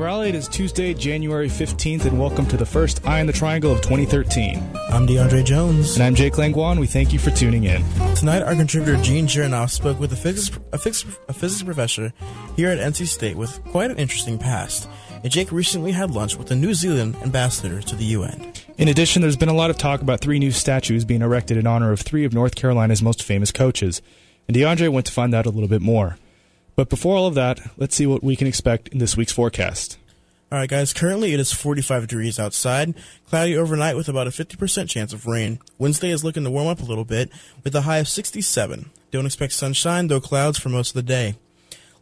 Raleigh. It is Tuesday, January 15th, and welcome to the first Eye in the Triangle of 2013. I'm DeAndre Jones. And I'm Jake Langwan. We thank you for tuning in. Tonight, our contributor Gene Chernoff spoke with a physics, a, physics, a physics professor here at NC State with quite an interesting past. And Jake recently had lunch with the New Zealand ambassador to the UN. In addition, there's been a lot of talk about three new statues being erected in honor of three of North Carolina's most famous coaches. And DeAndre went to find out a little bit more. But before all of that, let's see what we can expect in this week's forecast. All right, guys. Currently, it is 45 degrees outside. Cloudy overnight with about a 50% chance of rain. Wednesday is looking to warm up a little bit with a high of 67. Don't expect sunshine, though clouds for most of the day.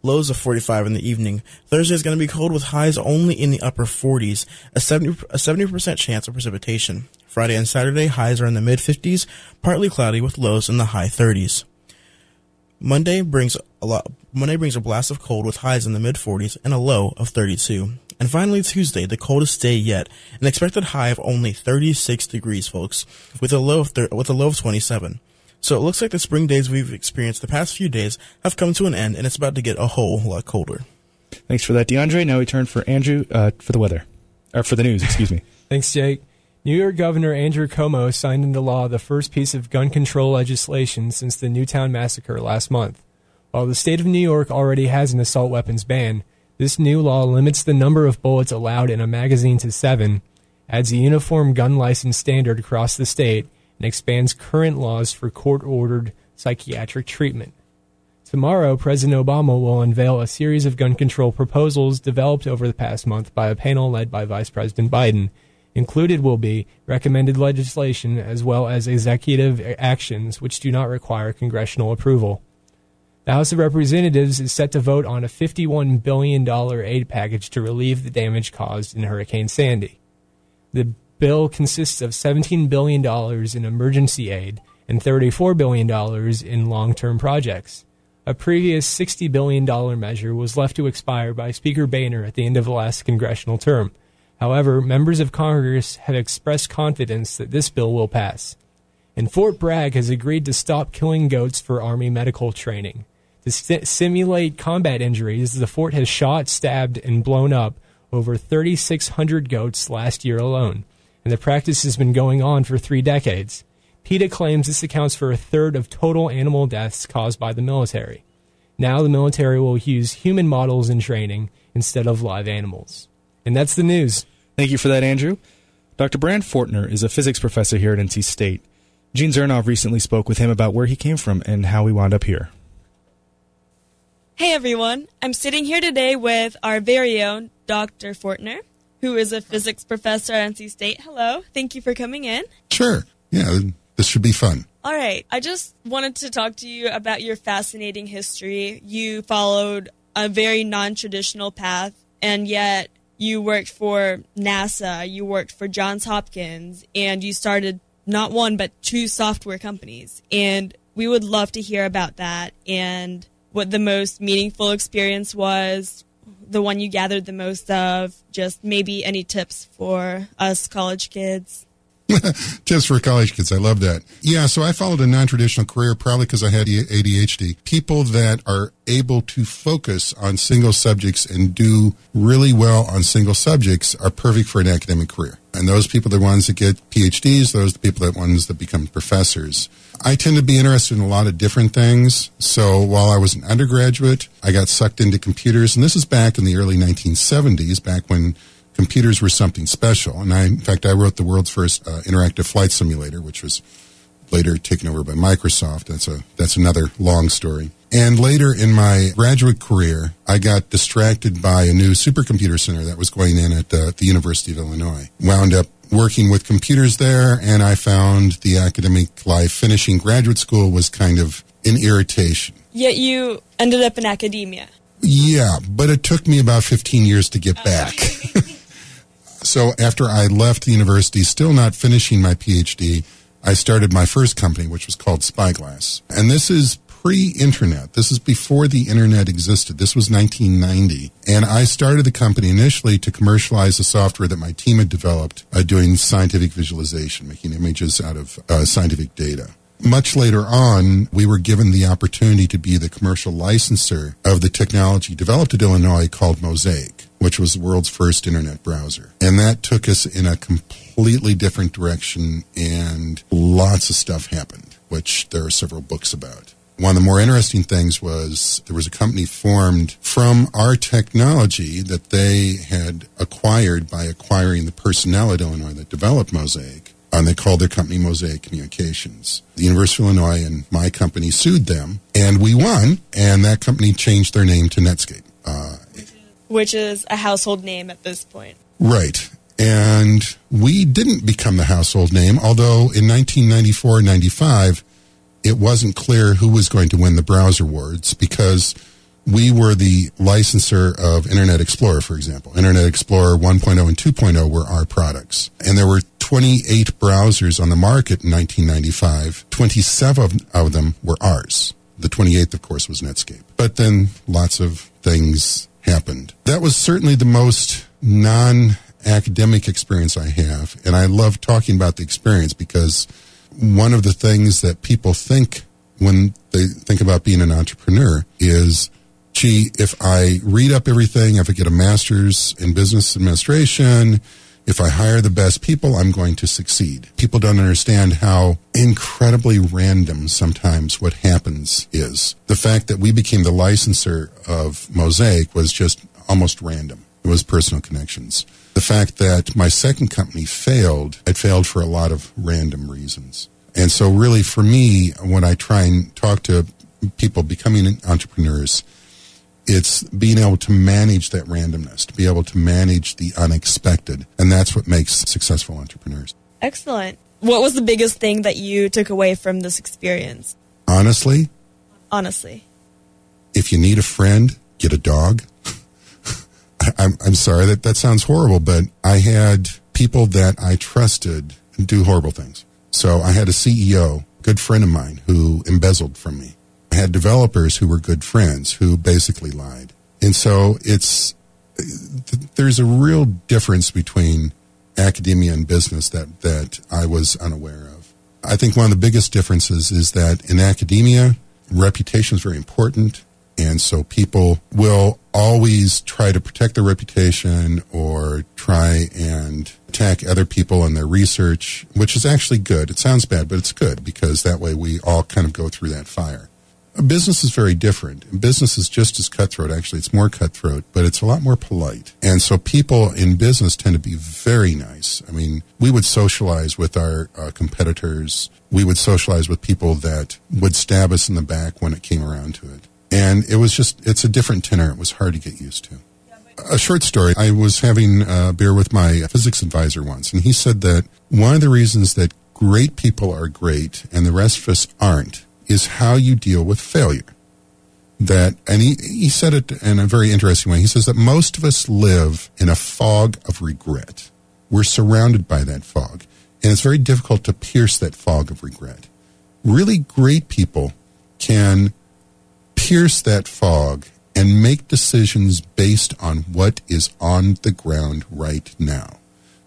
Lows of 45 in the evening. Thursday is going to be cold with highs only in the upper 40s. A 70 a 70% chance of precipitation. Friday and Saturday highs are in the mid 50s, partly cloudy with lows in the high 30s. Monday brings a lot. Monday brings a blast of cold with highs in the mid 40s and a low of 32. And finally, Tuesday, the coldest day yet, an expected high of only 36 degrees, folks, with a low of thir- with a low of 27. So it looks like the spring days we've experienced the past few days have come to an end, and it's about to get a whole lot colder. Thanks for that, DeAndre. Now we turn for Andrew uh, for the weather, or for the news. Excuse me. Thanks, Jake. New York Governor Andrew Cuomo signed into law the first piece of gun control legislation since the Newtown massacre last month. While the state of New York already has an assault weapons ban, this new law limits the number of bullets allowed in a magazine to seven, adds a uniform gun license standard across the state, and expands current laws for court ordered psychiatric treatment. Tomorrow, President Obama will unveil a series of gun control proposals developed over the past month by a panel led by Vice President Biden Included will be recommended legislation as well as executive actions which do not require congressional approval. The House of Representatives is set to vote on a $51 billion aid package to relieve the damage caused in Hurricane Sandy. The bill consists of $17 billion in emergency aid and $34 billion in long term projects. A previous $60 billion measure was left to expire by Speaker Boehner at the end of the last congressional term. However, members of Congress have expressed confidence that this bill will pass. And Fort Bragg has agreed to stop killing goats for Army medical training. To st- simulate combat injuries, the fort has shot, stabbed, and blown up over 3,600 goats last year alone, and the practice has been going on for three decades. PETA claims this accounts for a third of total animal deaths caused by the military. Now the military will use human models in training instead of live animals. And that's the news. Thank you for that, Andrew. Dr. Brand Fortner is a physics professor here at NC State. Gene Zernov recently spoke with him about where he came from and how he wound up here. Hey everyone, I'm sitting here today with our very own Dr. Fortner, who is a physics professor at NC State. Hello, thank you for coming in. Sure. Yeah, this should be fun. All right, I just wanted to talk to you about your fascinating history. You followed a very non traditional path, and yet you worked for NASA, you worked for Johns Hopkins, and you started not one but two software companies. And we would love to hear about that and what the most meaningful experience was, the one you gathered the most of, just maybe any tips for us college kids. Tips for college kids. I love that. Yeah, so I followed a non traditional career probably because I had ADHD. People that are able to focus on single subjects and do really well on single subjects are perfect for an academic career. And those people are the ones that get PhDs, those are the people that ones that become professors. I tend to be interested in a lot of different things. So while I was an undergraduate, I got sucked into computers, and this is back in the early 1970s, back when computers were something special. And I, in fact, I wrote the world's first uh, interactive flight simulator, which was later taken over by Microsoft. That's a that's another long story. And later in my graduate career, I got distracted by a new supercomputer center that was going in at the, the University of Illinois. Wound up working with computers there, and I found the academic life finishing graduate school was kind of an irritation. Yet you ended up in academia. Yeah, but it took me about 15 years to get oh, back. so after I left the university, still not finishing my PhD, I started my first company, which was called Spyglass. And this is pre-internet. This is before the internet existed. This was 1990. And I started the company initially to commercialize the software that my team had developed uh, doing scientific visualization, making images out of uh, scientific data. Much later on, we were given the opportunity to be the commercial licensor of the technology developed at Illinois called Mosaic. Which was the world's first internet browser. And that took us in a completely different direction, and lots of stuff happened, which there are several books about. One of the more interesting things was there was a company formed from our technology that they had acquired by acquiring the personnel at Illinois that developed Mosaic. And they called their company Mosaic Communications. The University of Illinois and my company sued them, and we won, and that company changed their name to Netscape. Uh, Which is a household name at this point. Right. And we didn't become the household name, although in 1994 95, it wasn't clear who was going to win the browser awards because we were the licensor of Internet Explorer, for example. Internet Explorer 1.0 and 2.0 were our products. And there were 28 browsers on the market in 1995. 27 of them were ours. The 28th, of course, was Netscape. But then lots of things happened. That was certainly the most non academic experience I have. And I love talking about the experience because one of the things that people think when they think about being an entrepreneur is gee, if I read up everything, if I get a master's in business administration, if I hire the best people, I'm going to succeed. People don't understand how incredibly random sometimes what happens is. The fact that we became the licensor of Mosaic was just almost random. It was personal connections. The fact that my second company failed, it failed for a lot of random reasons. And so, really, for me, when I try and talk to people becoming entrepreneurs, it's being able to manage that randomness, to be able to manage the unexpected. And that's what makes successful entrepreneurs. Excellent. What was the biggest thing that you took away from this experience? Honestly, Honestly. if you need a friend, get a dog. I'm, I'm sorry that that sounds horrible, but I had people that I trusted do horrible things. So I had a CEO, good friend of mine, who embezzled from me. Had developers who were good friends who basically lied. And so it's, th- there's a real difference between academia and business that, that I was unaware of. I think one of the biggest differences is that in academia, reputation is very important. And so people will always try to protect their reputation or try and attack other people in their research, which is actually good. It sounds bad, but it's good because that way we all kind of go through that fire. Business is very different. Business is just as cutthroat. Actually, it's more cutthroat, but it's a lot more polite. And so people in business tend to be very nice. I mean, we would socialize with our uh, competitors. We would socialize with people that would stab us in the back when it came around to it. And it was just, it's a different tenor. It was hard to get used to. A short story. I was having a beer with my physics advisor once, and he said that one of the reasons that great people are great and the rest of us aren't is how you deal with failure. That, and he, he said it in a very interesting way. He says that most of us live in a fog of regret. We're surrounded by that fog, and it's very difficult to pierce that fog of regret. Really great people can pierce that fog and make decisions based on what is on the ground right now.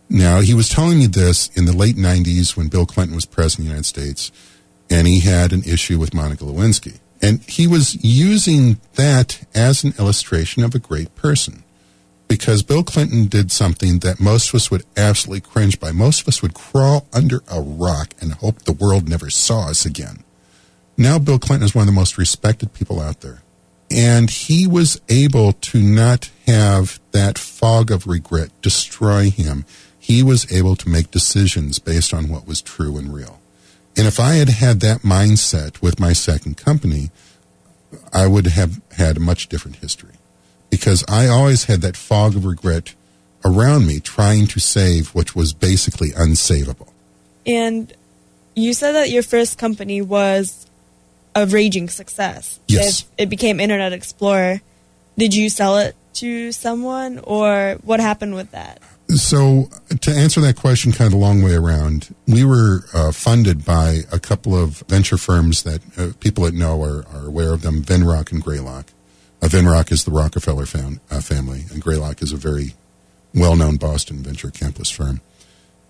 Now, he was telling me this in the late 90s when Bill Clinton was president of the United States, and he had an issue with Monica Lewinsky. And he was using that as an illustration of a great person. Because Bill Clinton did something that most of us would absolutely cringe by. Most of us would crawl under a rock and hope the world never saw us again. Now, Bill Clinton is one of the most respected people out there. And he was able to not have that fog of regret destroy him. He was able to make decisions based on what was true and real. And if I had had that mindset with my second company, I would have had a much different history. Because I always had that fog of regret around me trying to save what was basically unsavable. And you said that your first company was a raging success. Yes. It, it became Internet Explorer. Did you sell it to someone, or what happened with that? So, to answer that question kind of a long way around, we were uh, funded by a couple of venture firms that uh, people that know are, are aware of them Venrock and Greylock. Uh, Venrock is the Rockefeller uh, family, and Greylock is a very well known Boston venture capitalist firm.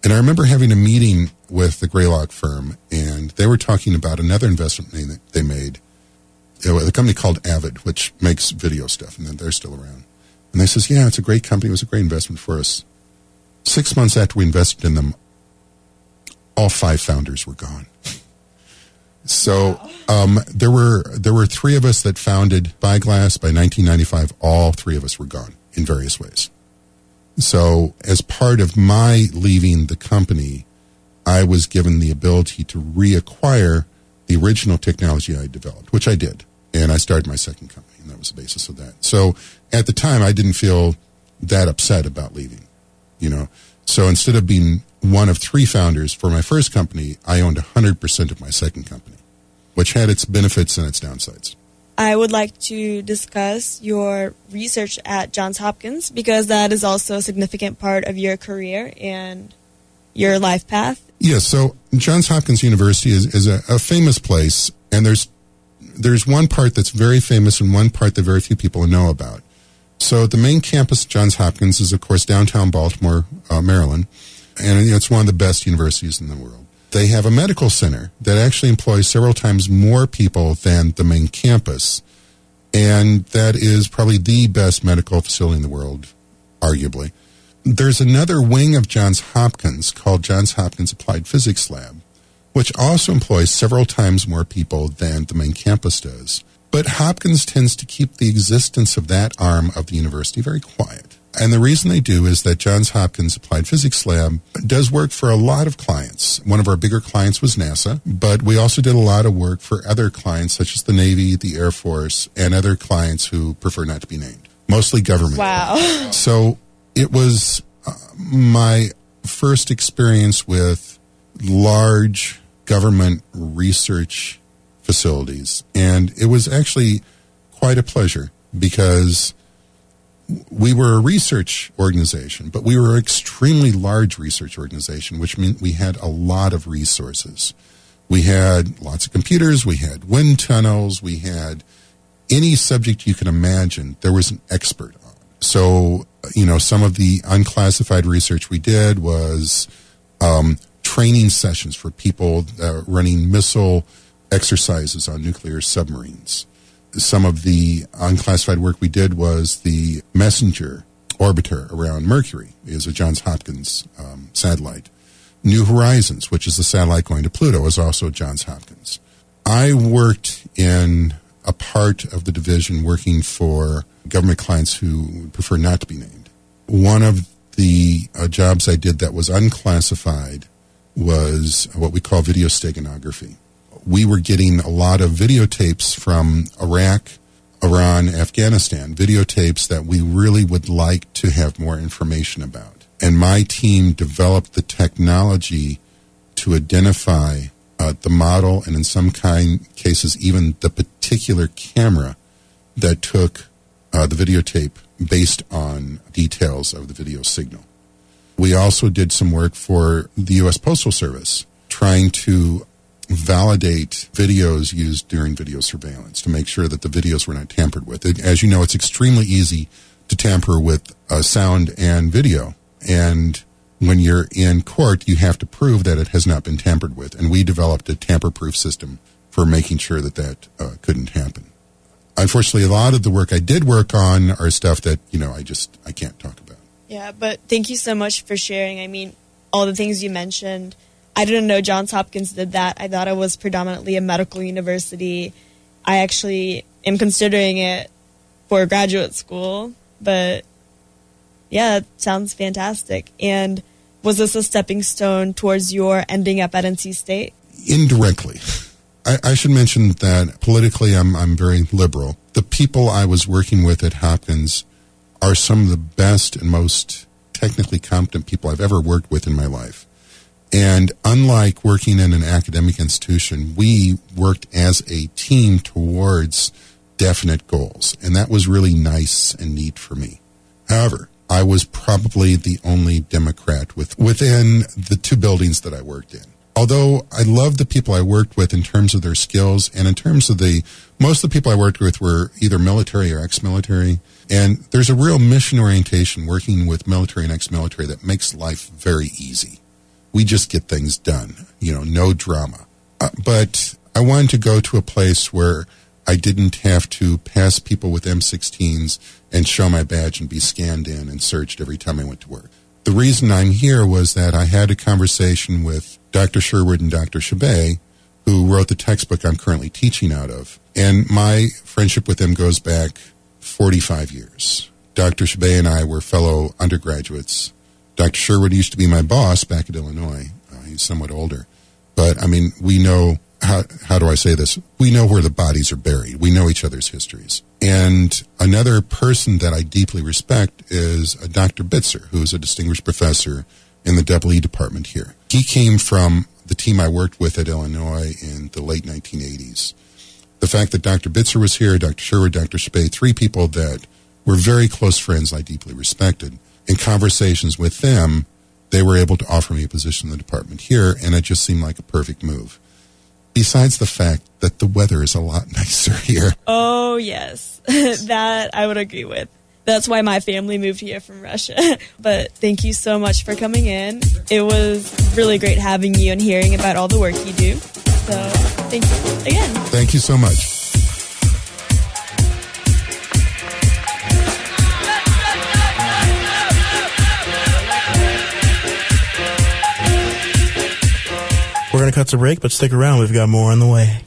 And I remember having a meeting with the Greylock firm, and they were talking about another investment they, they made. A company called Avid, which makes video stuff, and then they're still around. And they says, yeah, it's a great company. It was a great investment for us. Six months after we invested in them, all five founders were gone. So um, there were there were three of us that founded Spyglass. By 1995, all three of us were gone in various ways. So as part of my leaving the company, I was given the ability to reacquire the original technology I developed, which I did, and I started my second company, and that was the basis of that. So at the time, I didn't feel that upset about leaving, you know. So instead of being one of three founders for my first company, I owned 100% of my second company, which had its benefits and its downsides. I would like to discuss your research at Johns Hopkins because that is also a significant part of your career and your life path. Yes, so Johns Hopkins University is, is a, a famous place, and there's there's one part that's very famous and one part that very few people know about. So the main campus Johns Hopkins is, of course, downtown Baltimore, uh, Maryland, and it's one of the best universities in the world. They have a medical center that actually employs several times more people than the main campus, and that is probably the best medical facility in the world, arguably. There's another wing of Johns Hopkins called Johns Hopkins Applied Physics Lab, which also employs several times more people than the main campus does. But Hopkins tends to keep the existence of that arm of the university very quiet. And the reason they do is that Johns Hopkins Applied Physics Lab does work for a lot of clients. One of our bigger clients was NASA, but we also did a lot of work for other clients such as the Navy, the Air Force, and other clients who prefer not to be named. Mostly government. Wow. So it was uh, my first experience with large government research facilities. And it was actually quite a pleasure because we were a research organization, but we were an extremely large research organization, which meant we had a lot of resources. We had lots of computers, we had wind tunnels, we had any subject you can imagine, there was an expert on. So, you know, some of the unclassified research we did was um, training sessions for people uh, running missile exercises on nuclear submarines. Some of the unclassified work we did was the messenger orbiter around Mercury is a Johns Hopkins um, satellite. New Horizons, which is the satellite going to Pluto, is also Johns Hopkins. I worked in a part of the division working for government clients who prefer not to be named. One of the uh, jobs I did that was unclassified was what we call video steganography. We were getting a lot of videotapes from Iraq, Iran, Afghanistan, videotapes that we really would like to have more information about. And my team developed the technology to identify uh, the model and in some kind cases even the particular camera that took uh, the videotape based on details of the video signal. We also did some work for the U.S. Postal Service, trying to validate videos used during video surveillance to make sure that the videos were not tampered with. As you know, it's extremely easy to tamper with uh, sound and video. And when you're in court, you have to prove that it has not been tampered with. And we developed a tamper proof system for making sure that that uh, couldn't happen. Unfortunately, a lot of the work I did work on are stuff that, you know, I just, I can't talk about. Yeah, but thank you so much for sharing. I mean, all the things you mentioned. I didn't know Johns Hopkins did that. I thought it was predominantly a medical university. I actually am considering it for graduate school, but yeah, it sounds fantastic. And was this a stepping stone towards your ending up at NC State? Indirectly. I, I, should mention that politically I'm, I'm very liberal. The people I was working with at Hopkins are some of the best and most technically competent people I've ever worked with in my life. And unlike working in an academic institution, we worked as a team towards definite goals. And that was really nice and neat for me. However, I was probably the only Democrat with, within the two buildings that I worked in. Although I loved the people I worked with in terms of their skills and in terms of the, most of the people I worked with were either military or ex-military. And there's a real mission orientation working with military and ex-military that makes life very easy. We just get things done, you know, no drama. Uh, but I wanted to go to a place where I didn't have to pass people with M16s and show my badge and be scanned in and searched every time I went to work. The reason I'm here was that I had a conversation with Dr. Sherwood and Dr. Chabay, who wrote the textbook I'm currently teaching out of. And my friendship with them goes back 45 years. Dr. Chabay and I were fellow undergraduates. Dr. Sherwood used to be my boss back at Illinois. Uh, he's somewhat older. But, I mean, we know how, how do I say this? We know where the bodies are buried. We know each other's histories. And another person that I deeply respect is uh, Dr. Bitzer, who is a distinguished professor in the double E department here. He came from the team I worked with at Illinois in the late 1980s. The fact that Dr. Bitzer was here, Dr. Sherwood, Dr. Spade, three people that were very close friends I deeply respected. In conversations with them, they were able to offer me a position in the department here, and it just seemed like a perfect move besides the fact that the weather is a lot nicer here. Oh, yes. that I would agree with. That's why my family moved here from Russia. but thank you so much for coming in. It was really great having you and hearing about all the work you do. So thank you again. Thank you so much. Going to cut to break, but stick around. We've got more on the way.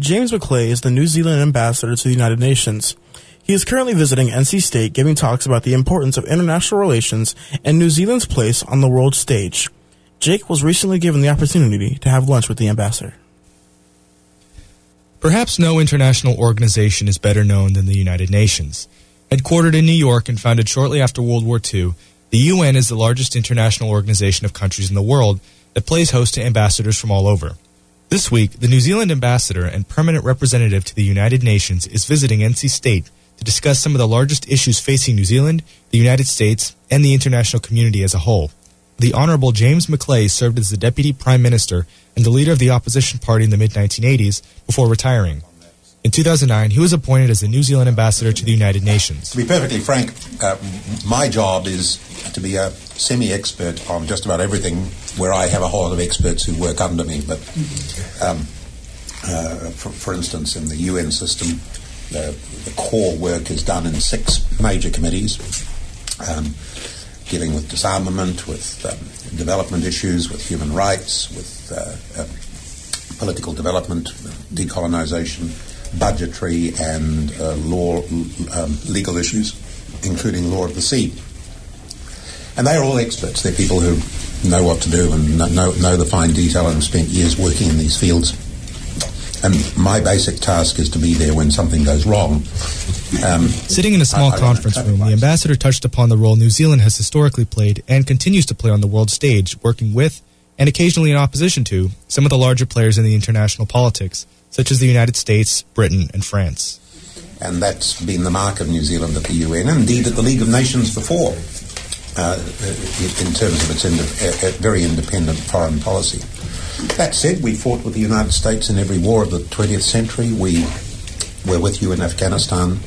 James McLay is the New Zealand ambassador to the United Nations. He is currently visiting NC State, giving talks about the importance of international relations and New Zealand's place on the world stage. Jake was recently given the opportunity to have lunch with the ambassador. Perhaps no international organization is better known than the United Nations. Headquartered in New York and founded shortly after World War II, the UN is the largest international organization of countries in the world that plays host to ambassadors from all over. This week, the New Zealand ambassador and permanent representative to the United Nations is visiting NC State to discuss some of the largest issues facing New Zealand, the United States, and the international community as a whole. The Honorable James McLay served as the Deputy Prime Minister and the leader of the opposition party in the mid 1980s before retiring. In 2009, he was appointed as the New Zealand ambassador to the United Nations. To be perfectly frank, uh, my job is to be a semi expert on just about everything where I have a whole lot of experts who work under me. But um, uh, for, for, instance, in the UN system, the, the, core work is done in six major committees. Um, dealing with disarmament, with um, development issues, with human rights, with uh, uh, political development, decolonization, budgetary and uh, law, um, legal issues, including law of the sea. And they are all experts. They're people who know what to do and know, know the fine detail and have spent years working in these fields. And my basic task is to be there when something goes wrong. Um, Sitting in a small I, conference room, the ambassador touched upon the role New Zealand has historically played and continues to play on the world stage, working with and occasionally in opposition to some of the larger players in the international politics, such as the United States, Britain, and France. And that's been the mark of New Zealand at the UN, indeed at the League of Nations before uh, in terms of its ind- very independent foreign policy. That said, we fought with the United States in every war of the 20th century. We were with you in Afghanistan.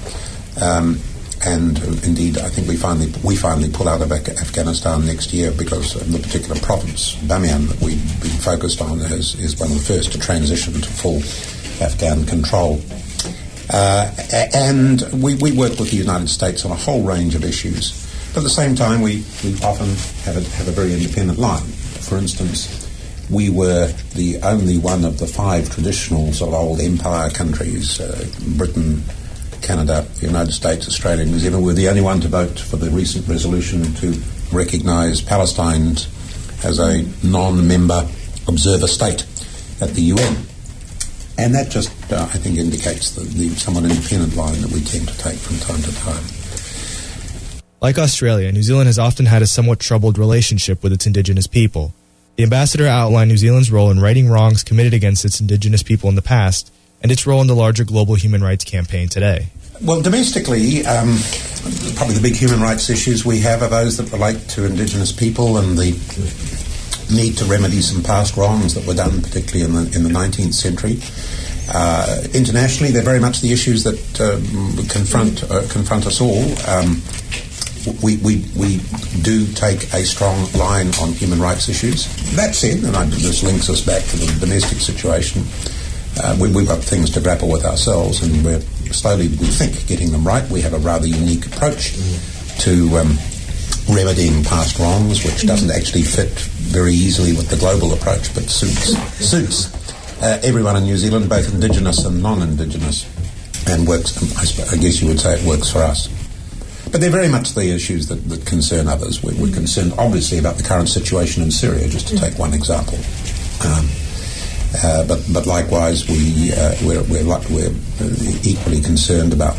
Um, and indeed, I think we finally we finally pull out of Afghanistan next year because the particular province, Bamiyan, that we've been focused on, is, is one of the first to transition to full Afghan control. Uh, and we, we work with the United States on a whole range of issues. But at the same time, we, we often have a, have a very independent line. For instance, we were the only one of the five traditional sort of old empire countries, uh, Britain, Canada, the United States, Australia, New Zealand, were the only one to vote for the recent resolution to recognise Palestine as a non-member observer state at the UN. And that just, uh, I think, indicates the, the somewhat independent line that we tend to take from time to time. Like Australia, New Zealand has often had a somewhat troubled relationship with its indigenous people. The ambassador outlined New Zealand's role in righting wrongs committed against its indigenous people in the past and its role in the larger global human rights campaign today. Well, domestically, um, probably the big human rights issues we have are those that relate to indigenous people and the need to remedy some past wrongs that were done, particularly in the, in the 19th century. Uh, internationally, they're very much the issues that um, confront uh, confront us all. Um, we, we, we do take a strong line on human rights issues. That said, and I, this links us back to the domestic situation, uh, we, have got things to grapple with ourselves, and we're slowly, we think, getting them right. We have a rather unique approach to um, remedying past wrongs, which doesn't actually fit very easily with the global approach, but suits suits uh, everyone in New Zealand, both Indigenous and non-Indigenous, and works. I, guess you would say it works for us. But they're very much the issues that, that concern others. We're, we're, concerned, obviously, about the current situation in Syria, just to take one example. Um, uh, but, but likewise, we, uh, we're, we're, we're, equally concerned about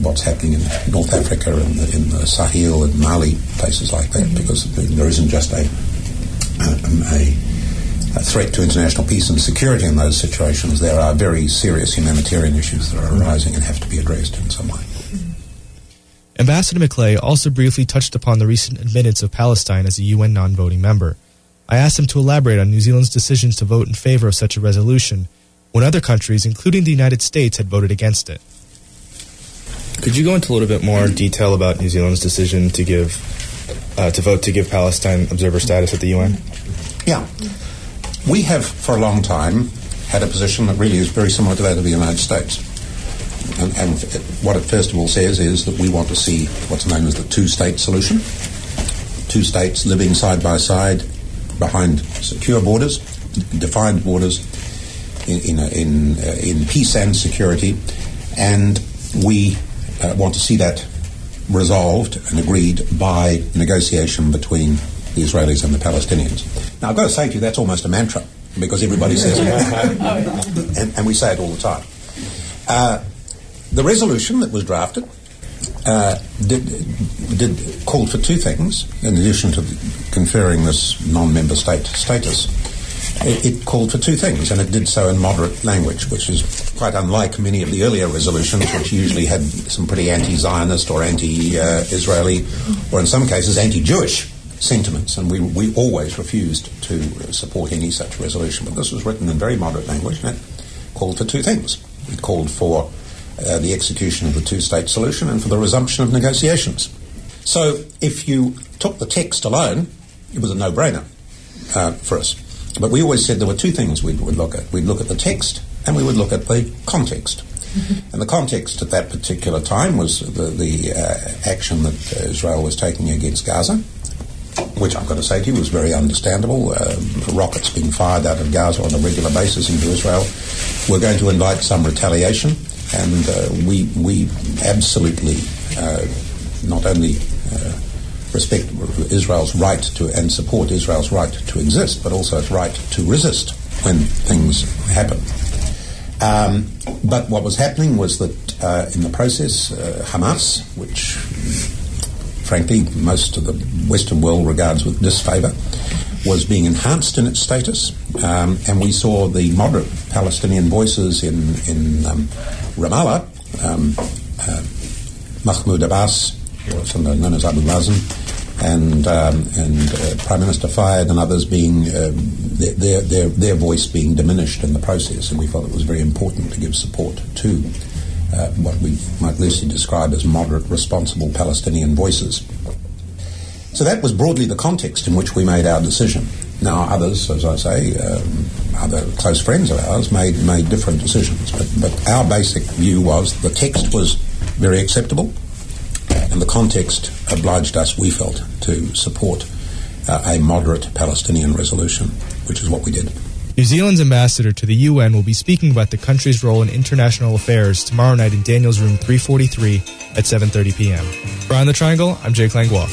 what's happening in North Africa and in, in the Sahel and Mali, places like that, because there isn't just a, a, a threat to international peace and security in those situations. There are very serious humanitarian issues that are arising and have to be addressed in some way. Ambassador McLay also briefly touched upon the recent admittance of Palestine as a UN non voting member. I asked him to elaborate on New Zealand's decisions to vote in favor of such a resolution when other countries, including the United States, had voted against it. Could you go into a little bit more detail about New Zealand's decision to give uh, to vote to give Palestine observer status at the UN? Yeah, we have for a long time had a position that really is very similar to that of the United States. And, and, what it first of all says is that we want to see what's known as the two-state solution. Two states living side by side behind secure borders, defined borders, in in, in, uh, in peace and security, and we uh, want to see that resolved and agreed by negotiation between the Israelis and the Palestinians. Now, I've got to say to you, that's almost a mantra because everybody says it, and, and, we say it all the time. Uh, the resolution that was drafted uh, did, did called for two things in addition to conferring this non-member state status. It, it, called for two things, and it did so in moderate language, which is quite unlike many of the earlier resolutions, which usually had some pretty anti-Zionist or anti-Israeli, or in some cases anti-Jewish sentiments, and we, we always refused to support any such resolution. But this was written in very moderate language, and it called for two things. It called for uh, the execution of the two state solution and for the resumption of negotiations. So if you took the text alone, it was a no brainer uh, for us. But we always said there were two things we would look at. We'd look at the text and we would look at the context. Mm-hmm. And the context at that particular time was the, the uh, action that Israel was taking against Gaza, which I've got to say to you was very understandable. Uh, rockets being fired out of Gaza on a regular basis into Israel. We're going to invite some retaliation and uh, we we absolutely uh, not only uh, respect Israel's right to and support Israel's right to exist, but also its right to resist when things happen. Um, but what was happening was that uh, in the process, uh, Hamas, which frankly most of the Western world regards with disfavour, was being enhanced in its status, um, and we saw the moderate Palestinian voices in in um, Ramallah, um, uh, Mahmoud Abbas, or sometimes known as Abu Mazen, and um, and uh, Prime Minister Fayyad and others being um, their, their their voice being diminished in the process, and we felt it was very important to give support to uh, what we might loosely describe as moderate, responsible Palestinian voices. So that was broadly the context in which we made our decision. Now, others, as I say, um, other close friends of ours made made different decisions, but, but our basic view was the text was very acceptable, and the context obliged us, we felt, to support uh, a moderate Palestinian resolution, which is what we did. New Zealand's ambassador to the UN will be speaking about the country's role in international affairs tomorrow night in Daniels Room 343 at 7:30 p.m. Around the Triangle, I'm Jake Langlois.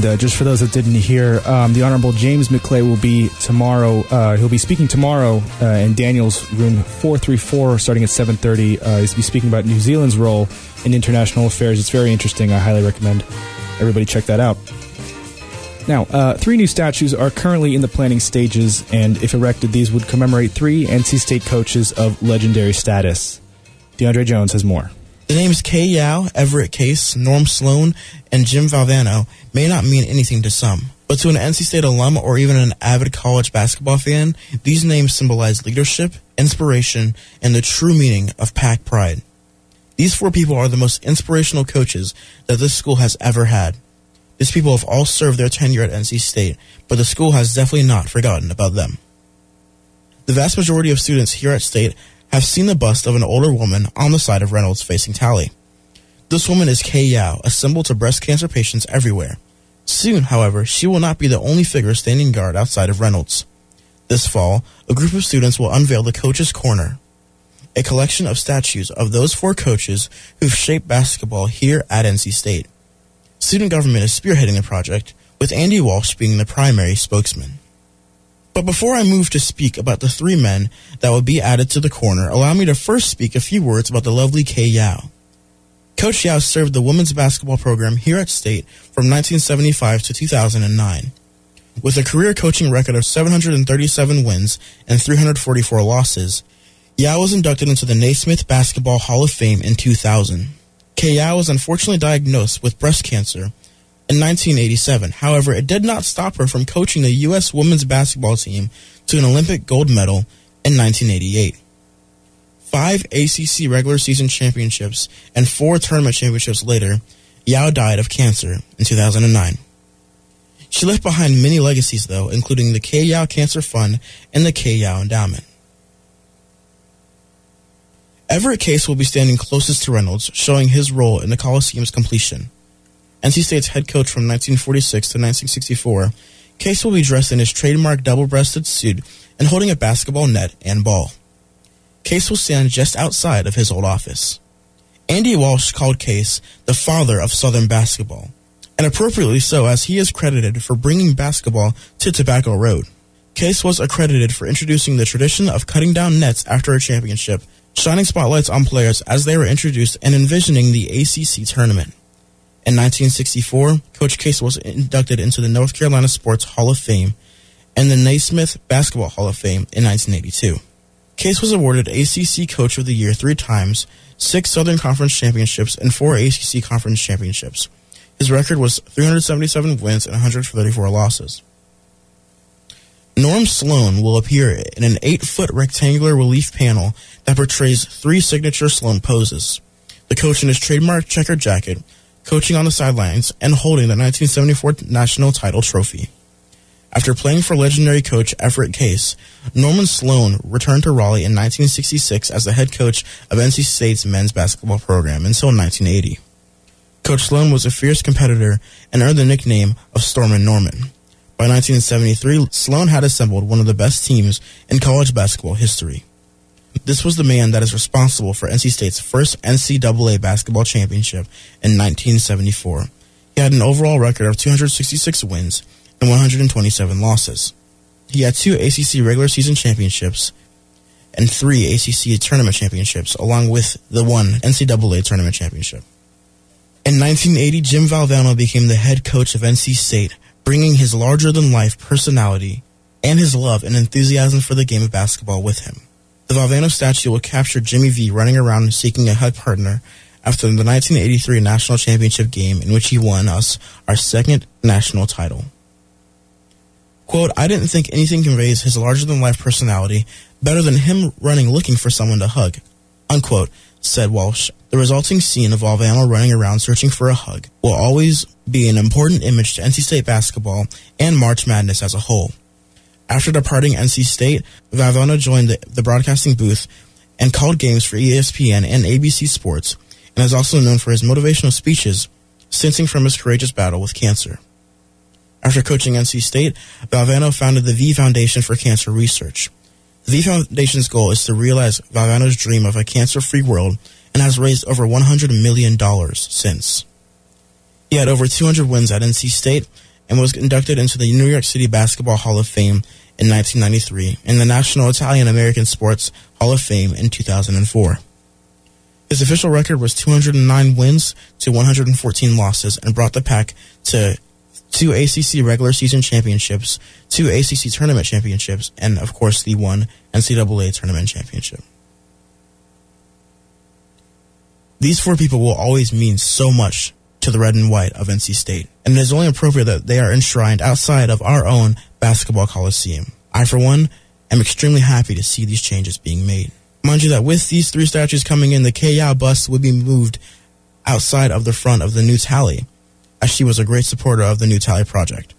And uh, just for those that didn't hear, um, the Honorable James McLay will be tomorrow. Uh, he'll be speaking tomorrow uh, in Daniel's room 434, starting at 7:30. Uh, he's be speaking about New Zealand's role in international affairs. It's very interesting. I highly recommend everybody check that out. Now, uh, three new statues are currently in the planning stages, and if erected, these would commemorate three NC State coaches of legendary status. DeAndre Jones has more. The names Kay Yow, Everett Case, Norm Sloan, and Jim Valvano may not mean anything to some. But to an NC State alum or even an avid college basketball fan, these names symbolize leadership, inspiration, and the true meaning of pack pride. These four people are the most inspirational coaches that this school has ever had. These people have all served their tenure at NC State, but the school has definitely not forgotten about them. The vast majority of students here at State have seen the bust of an older woman on the side of Reynolds facing Talley. This woman is Kay Yow, a symbol to breast cancer patients everywhere. Soon, however, she will not be the only figure standing guard outside of Reynolds. This fall, a group of students will unveil the Coach's Corner, a collection of statues of those four coaches who've shaped basketball here at NC State. Student government is spearheading the project, with Andy Walsh being the primary spokesman. But before I move to speak about the three men that will be added to the corner, allow me to first speak a few words about the lovely Kay Yow. Coach Yow served the women's basketball program here at State from 1975 to 2009. With a career coaching record of 737 wins and 344 losses, Yow was inducted into the Naismith Basketball Hall of Fame in 2000. Kay Yow was unfortunately diagnosed with breast cancer in 1987. However, it did not stop her from coaching the U.S. women's basketball team to an Olympic gold medal in 1988. Five ACC regular season championships and four tournament championships later, Yow died of cancer in 2009. She left behind many legacies, though, including the K. Yow Cancer Fund and the K. Yow Endowment. Everett Case will be standing closest to Reynolds, showing his role in the Coliseum's completion. NC State's head coach from 1946 to 1964, Case will be dressed in his trademark double-breasted suit and holding a basketball net and ball. Case will stand just outside of his old office. Andy Walsh called Case the father of Southern basketball, and appropriately so as he is credited for bringing basketball to Tobacco Road. Case was accredited for introducing the tradition of cutting down nets after a championship, shining spotlights on players as they were introduced, and envisioning the ACC tournament. In 1964, Coach Case was inducted into the North Carolina Sports Hall of Fame and the Naismith Basketball Hall of Fame in 1982. Case was awarded ACC Coach of the Year three times, six Southern Conference championships, and four ACC Conference championships. His record was 377 wins and 134 losses. Norm Sloan will appear in an eight foot rectangular relief panel that portrays three signature Sloan poses. The coach in his trademark checkered jacket, coaching on the sidelines, and holding the 1974 national title trophy. After playing for legendary coach Everett Case, Norman Sloan returned to Raleigh in 1966 as the head coach of NC State's men's basketball program until 1980. Coach Sloan was a fierce competitor and earned the nickname of Stormin' Norman. By 1973, Sloan had assembled one of the best teams in college basketball history. This was the man that is responsible for NC State's first NCAA basketball championship in 1974. He had an overall record of 266 wins and 127 losses. He had two ACC regular season championships and three ACC tournament championships, along with the one NCAA tournament championship. In 1980, Jim Valvano became the head coach of NC State, bringing his larger than life personality and his love and enthusiasm for the game of basketball with him. The Valvano statue will capture Jimmy V running around seeking a HUD partner after the 1983 national championship game in which he won us our second national title. Quote, I didn't think anything conveys his larger than life personality better than him running looking for someone to hug. Unquote, said Walsh. The resulting scene of Valvano running around searching for a hug will always be an important image to NC State basketball and March Madness as a whole. After departing NC State, Valvano joined the, the broadcasting booth and called games for ESPN and ABC Sports, and is also known for his motivational speeches, sensing from his courageous battle with cancer. After coaching NC State, Valvano founded the V Foundation for Cancer Research. The V Foundation's goal is to realize Valvano's dream of a cancer-free world and has raised over $100 million since. He had over 200 wins at NC State and was inducted into the New York City Basketball Hall of Fame in 1993 and the National Italian American Sports Hall of Fame in 2004. His official record was 209 wins to 114 losses and brought the pack to two ACC regular season championships, two ACC tournament championships, and of course the one NCAA tournament championship. These four people will always mean so much to the red and white of NC State, and it is only appropriate that they are enshrined outside of our own basketball coliseum. I, for one, am extremely happy to see these changes being made. Mind you that with these three statues coming in, the Kay Yow bust would be moved outside of the front of the new Talley, as she was a great supporter of the new Talley project.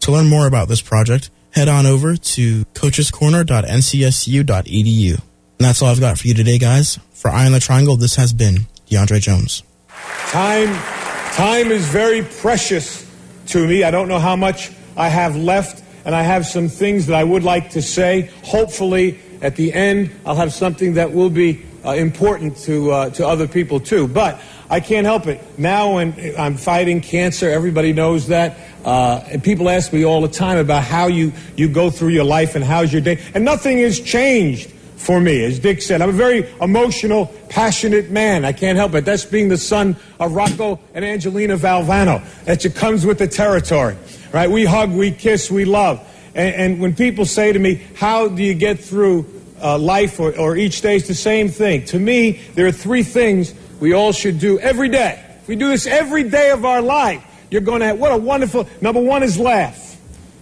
To learn more about this project, head on over to coachescorner.ncsu.edu. And that's all I've got for you today, guys. For Eye on the Triangle, this has been DeAndre Jones. Time, time is very precious to me. I don't know how much I have left, and I have some things that I would like to say. Hopefully, at the end, I'll have something that will be uh, important to uh, to other people too. But I can't help it. Now, when I'm fighting cancer, everybody knows that. Uh, and people ask me all the time about how you, you go through your life and how's your day. And nothing has changed for me. As Dick said, I'm a very emotional, passionate man. I can't help it. That's being the son of Rocco and Angelina Valvano. That just comes with the territory, right? We hug, we kiss, we love. And, and when people say to me, how do you get through uh, life or, or each day, it's the same thing. To me, there are three things we all should do every day. If we do this every day of our life, you're going to have, what a wonderful, number one is laugh.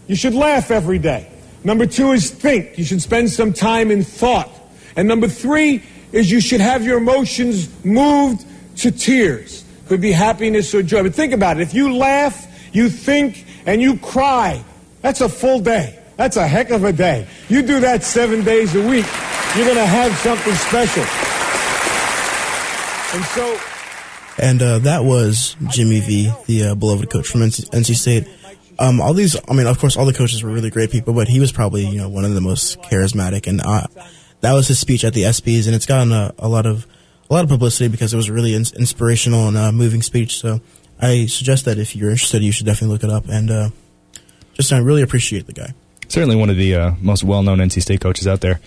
You should laugh every day. Number two is think. You should spend some time in thought. And number three is you should have your emotions moved to tears. Could be happiness or joy. But think about it. If you laugh, you think, and you cry, that's a full day. That's a heck of a day. You do that seven days a week, you're going to have something special. And so. And uh, that was Jimmy V, the uh, beloved coach from NC, NC State. Um, all these, I mean, of course, all the coaches were really great people, but he was probably, you know, one of the most charismatic. And uh, that was his speech at the ESPYS, and it's gotten a, a lot of a lot of publicity because it was a really in- inspirational and uh, moving speech. So I suggest that if you're interested, you should definitely look it up. And uh, just I really appreciate the guy. Certainly one of the uh, most well-known NC State coaches out there.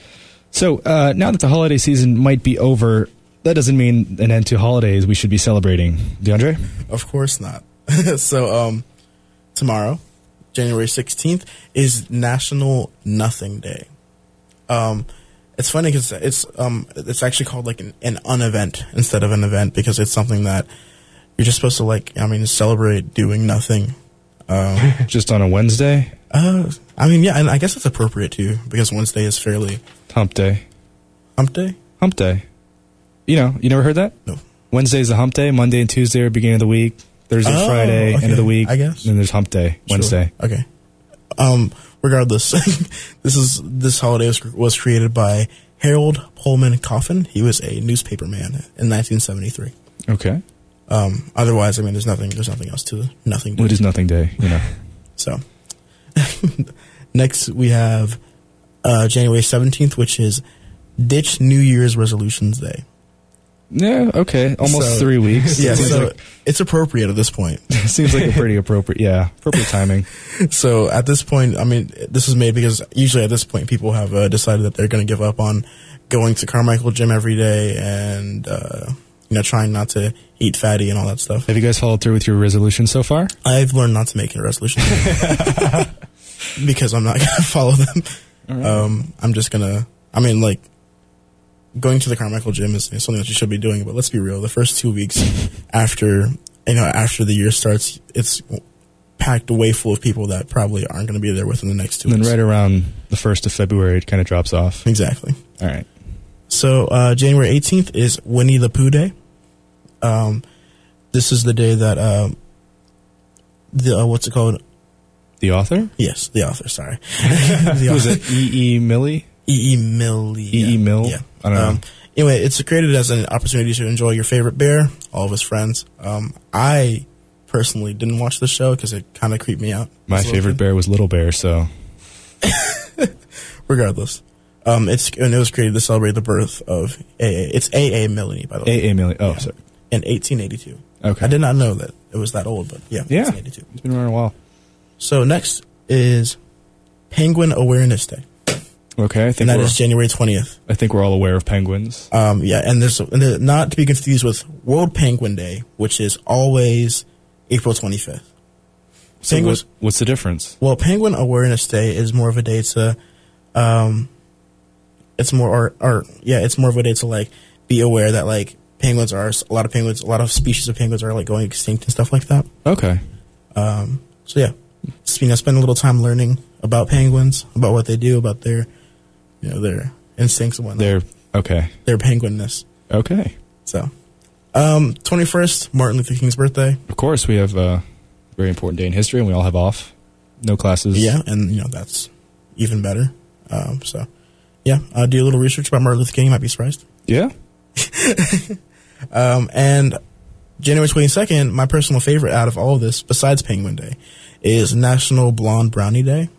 So uh, now that the holiday season might be over, that doesn't mean an end to holidays. We should be celebrating, DeAndre. Of course not. so um, tomorrow, January sixteenth, is National Nothing Day. Um, it's funny because it's um, it's actually called like an, an unevent instead of an event because it's something that you're just supposed to like. I mean, celebrate doing nothing. Um, Just on a Wednesday, uh, I mean, yeah, and I guess it's appropriate too because Wednesday is fairly hump day. hump day. Hump day. You know, you never heard that? No. Wednesday is the hump day. Monday and Tuesday are beginning of the week. Thursday, Oh, Friday, end of the week. I guess. Then there's hump day, Wednesday. Sure. Okay. Um, regardless, this is this holiday was, was created by Harold Pullman Coffin. He was a newspaper man in 1973. Okay. Um, otherwise, I mean, there's nothing. There's nothing else to nothing. Well, it is nothing day, you know. So, next we have uh, January 17th, which is Ditch New Year's Resolutions Day. Yeah, okay. Almost So- three weeks. Yeah, seems, so like, it's appropriate at this point. seems like a pretty appropriate, yeah, appropriate timing. So at this point, I mean, this is made because usually at this point, people have uh, decided that they're going to give up on going to Carmichael Gym every day and uh, you know trying not to eat fatty and all that stuff. Have you guys followed through with your resolution so far? I've learned not to make a resolution because I'm not going to follow them. Um, I'm just gonna. I mean, like going to the Carmichael Gym is, is something that you should be doing. But let's be real: the first two weeks after you know after the year starts, it's packed way full of people that probably aren't going to be there within the next two And then weeks. right around the 1st of February, it kind of drops off. Exactly. All right. So uh, January 18th is Winnie the Pooh Day. Um, this is the day that um, the uh, what's it called? The author? Yes, the author. Sorry, the author. it? E. E. Millie? E. E. Millie. E. E. Mill? Yeah. I don't know. Um, anyway, it's created as an opportunity to enjoy your favorite bear, all of his friends. Um, I personally didn't watch the show because it kind of creeped me out. My as a little favorite bear was Little Bear, so Regardless, um, it's and it was created to celebrate the birth of AA. It's AA Milne, by the way. AA. Millie. Oh, sorry. in 1882. Okay. I did not know that it was that old, but yeah, Yeah. 1982. It's been around a while. So next is Penguin Awareness Day, Okay, I think and that is January 20th. I think we're all aware of penguins. Um, yeah, and there's and not to be confused with World Penguin Day, which is always April 25th. So penguins- what, what's the difference? Well, Penguin Awareness Day is more of a day to, um, it's more or or yeah, it's more of a day to like be aware that like penguins are a lot of penguins, a lot of species of penguins are like going extinct and stuff like that. Okay. Um, so yeah, just, you know, spend a little time learning about penguins, about what they do, about their, you know, their instincts and whatnot, They're okay. their penguinness. Okay. So, um, twenty first, Martin Luther King's birthday. Of course, we have a very important day in history, and we all have off. No classes. Yeah, and you know that's even better. Um, so, yeah, uh, do a little research about Martin Luther King. You might be surprised. Yeah. Um, and January 22nd, my personal favorite out of all of this, besides Penguin Day, is National Blonde Brownie Day.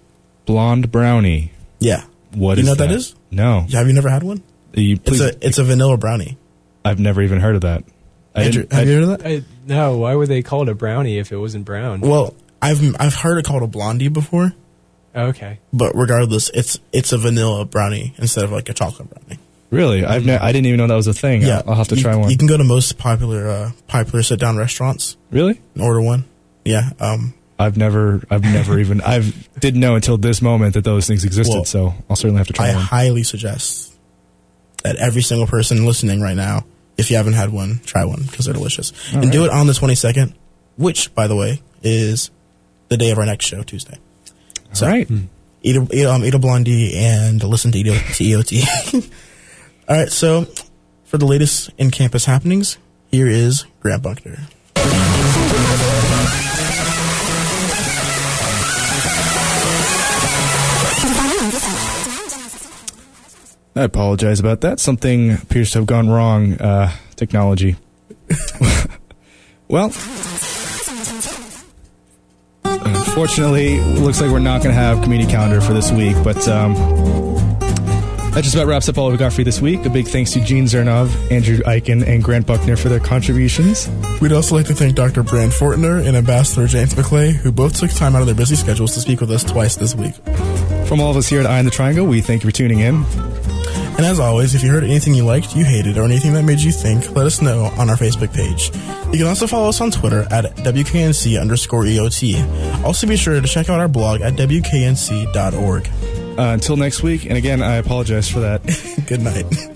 Blonde brownie. Yeah. What You is know what that is? No. Have you never had one? You, please, It's a it's a vanilla brownie. I've never even heard of that. Andrew, have I- you heard of that? I, no, why would they call it a brownie if it wasn't brown? Well, I've I've heard it called a blondie before, okay. but regardless, it's it's a vanilla brownie instead of like a chocolate brownie. Really? I've ne- I didn't even know that was a thing. Yeah, I'll, I'll have to you, try one. You can go to most popular uh, popular sit down restaurants really? and order one. Yeah. Um, I've never, I've never even, I've didn't know until this moment that those things existed. Well, so I'll certainly have to try I one. highly suggest that every single person listening right now, if you haven't had one, try one because they're delicious. All and do it on the 22nd, which, by the way, is the day of our next show, Tuesday. So, All right. Eat a, eat, um, eat a blondie and listen to, to EOT. All right, so for the latest in campus happenings, here is Grant Buckner. I apologize about that. Something appears to have gone wrong. Uh, technology. well, unfortunately, looks like we're not going to have community calendar for this week. But um, that just about wraps up all we got for you this week. A big thanks to Gene Zernov, Andrew Eichen, and Grant Buckner for their contributions. We'd also like to thank Dr. Brand Fortner and Ambassador James McLay, who both took time out of their busy schedules to speak with us twice this week. From all of us here at Eye in the Triangle, we thank you for tuning in. And as always, if you heard anything you liked, you hated, or anything that made you think, let us know on our Facebook page. You can also follow us on Twitter at WKNC underscore EOT. Also be sure to check out our blog at WKNC.org. Uh, until next week, and again, I apologize for that. Good night.